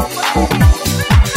oh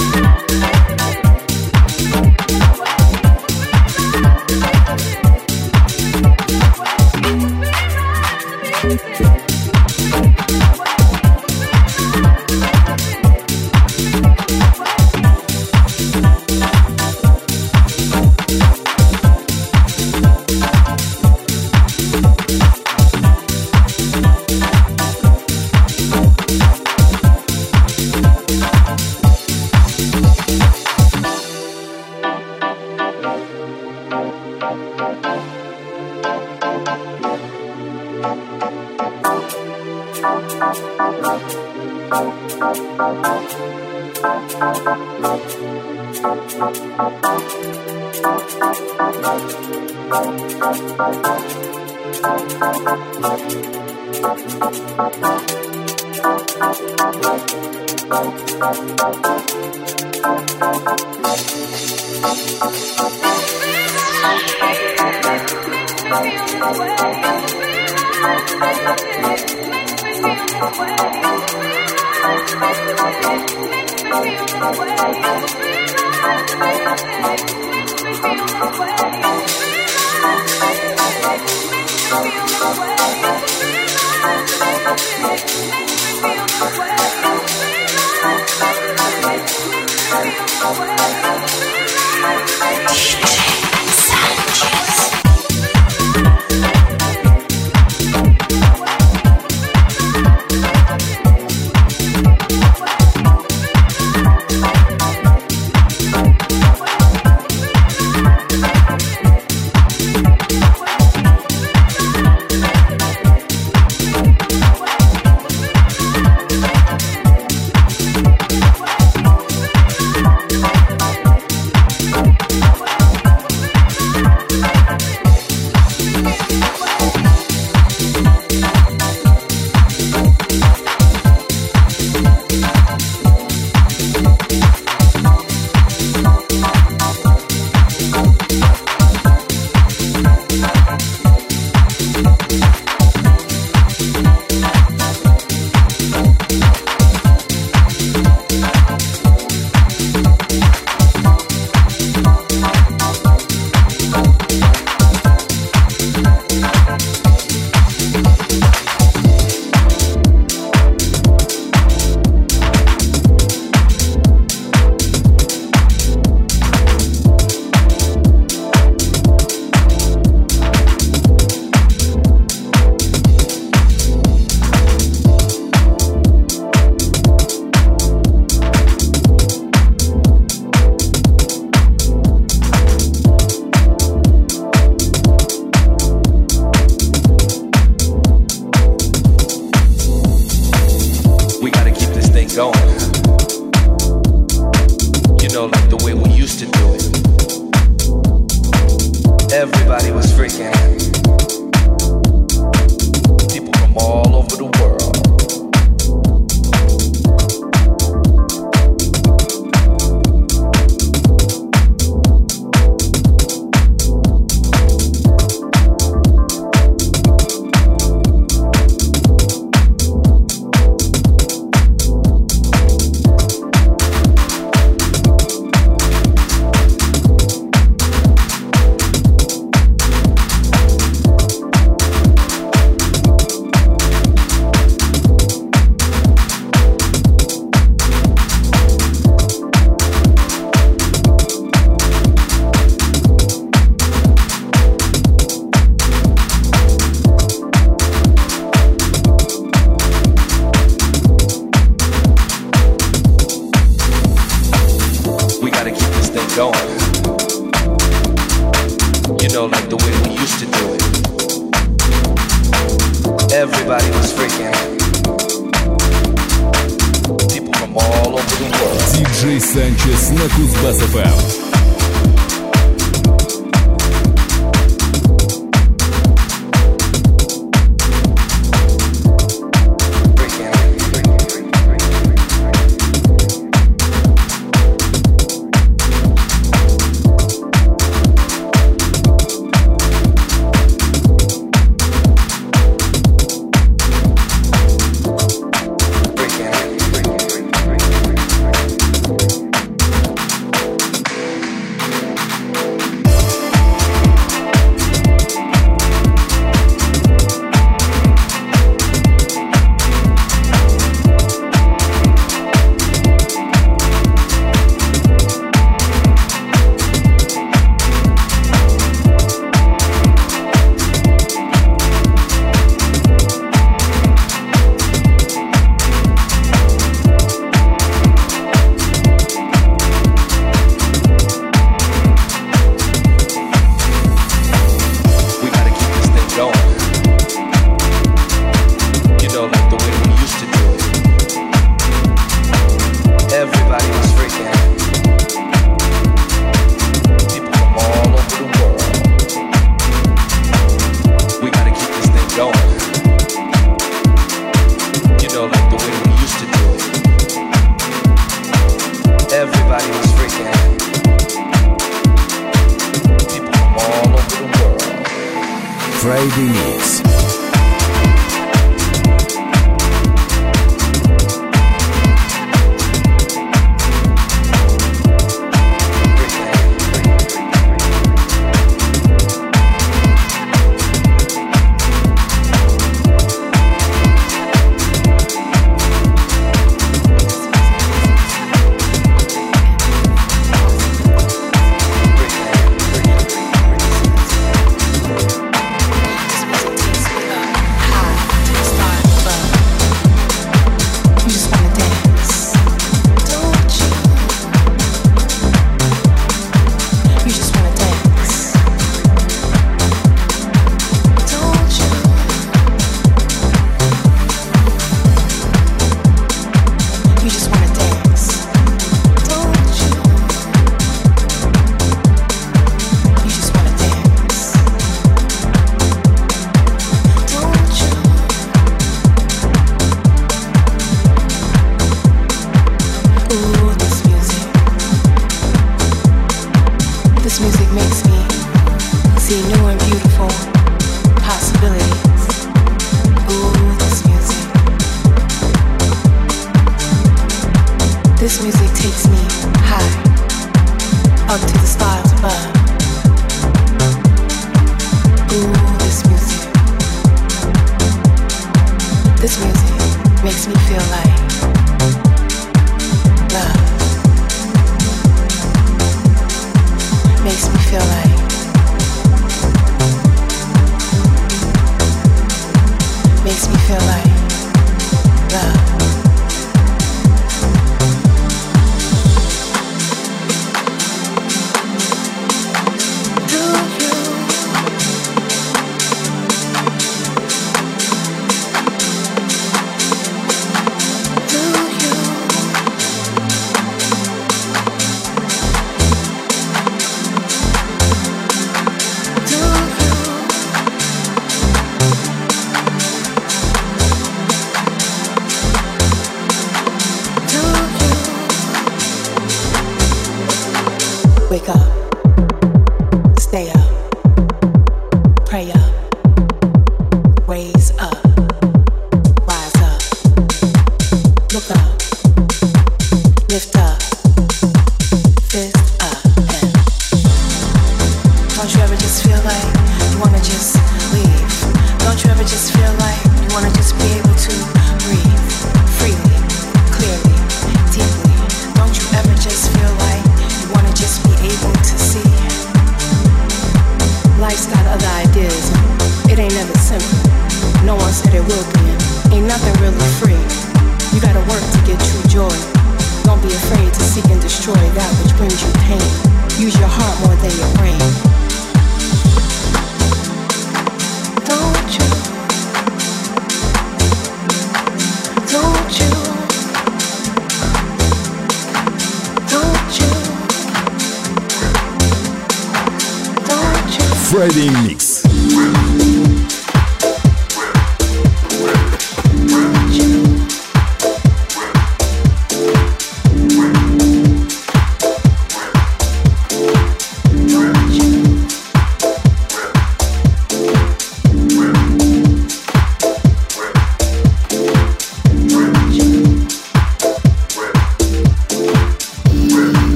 Friday Mix.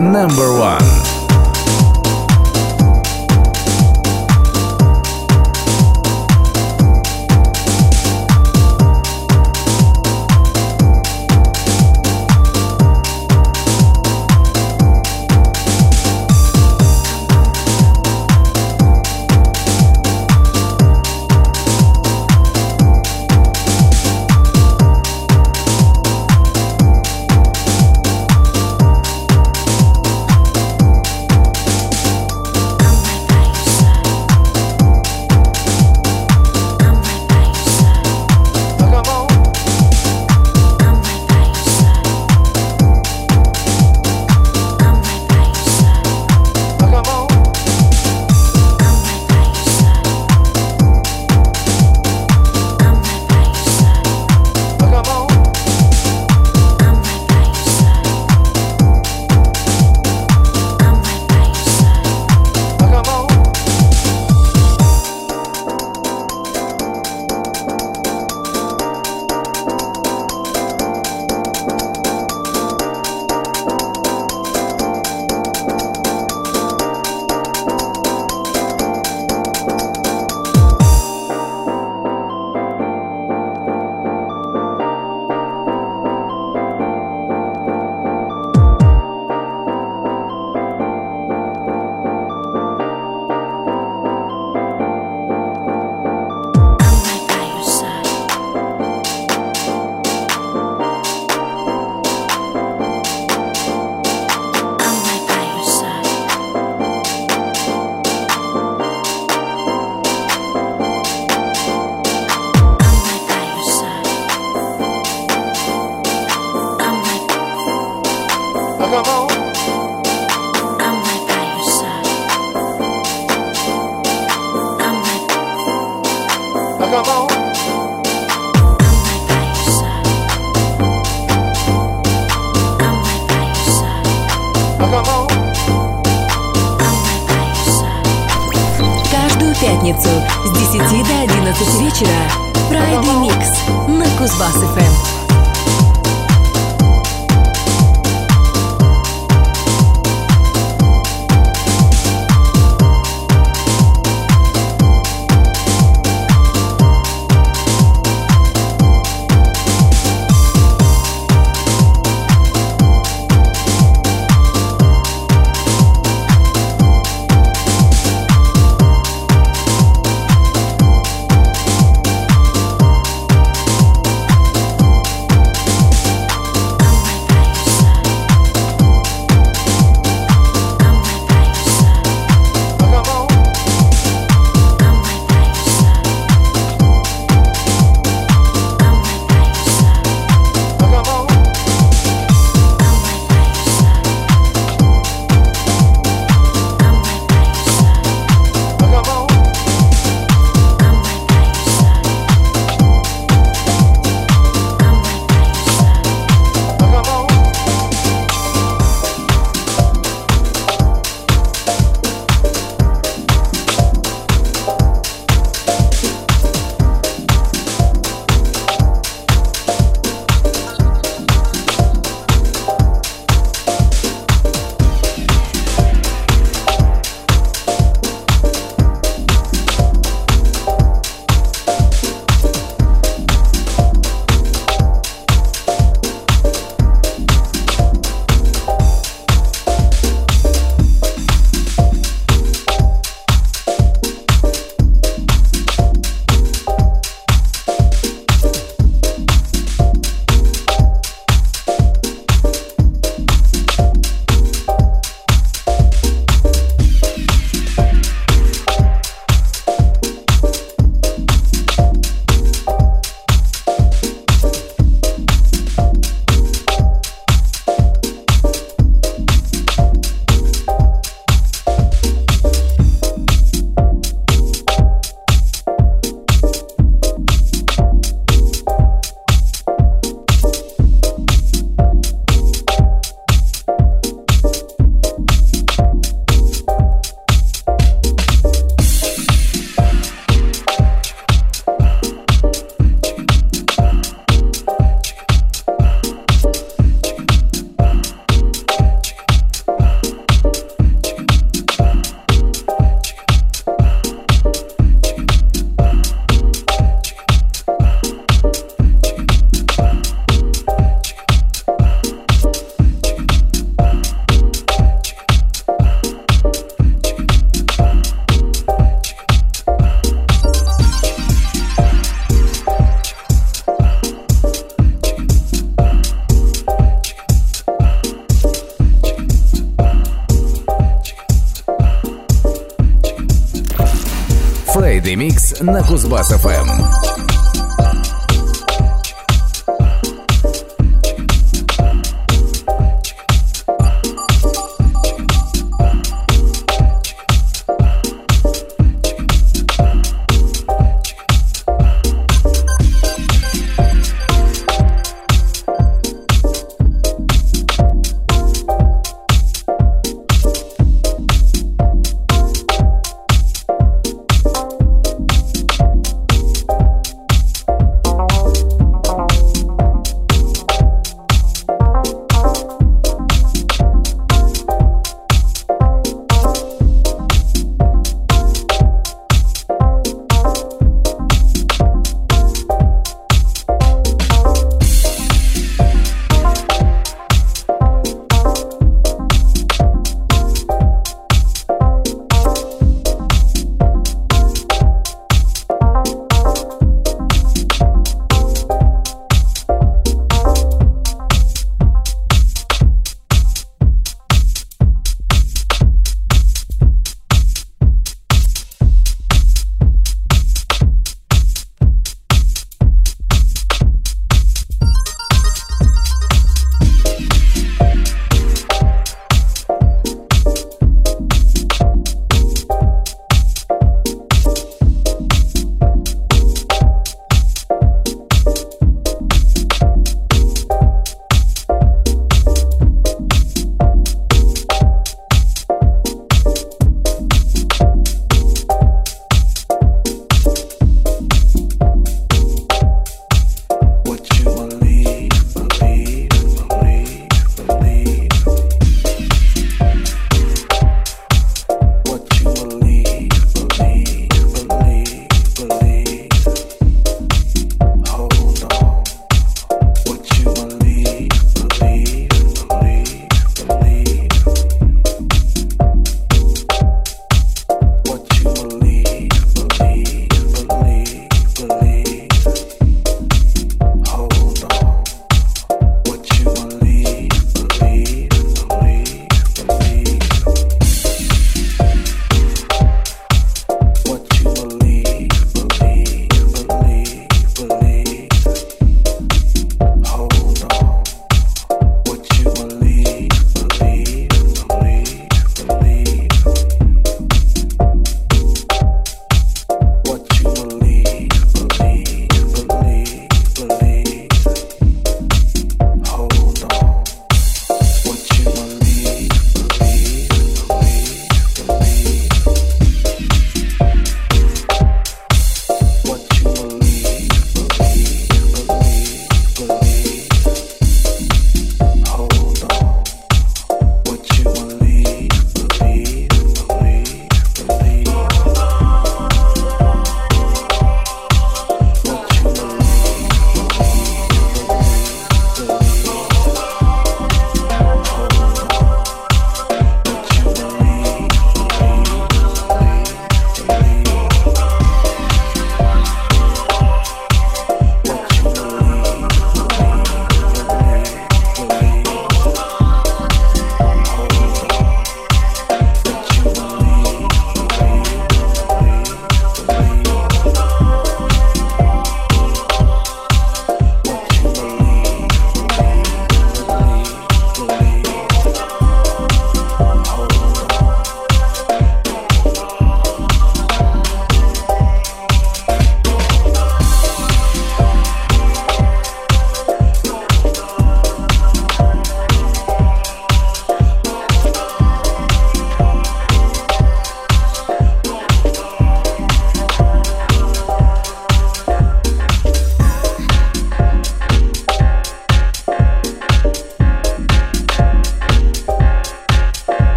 Number one. На Кузбасс-ФМ.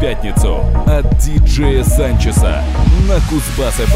Пятницу от диджея Санчеса на Кузбасс-ФМ.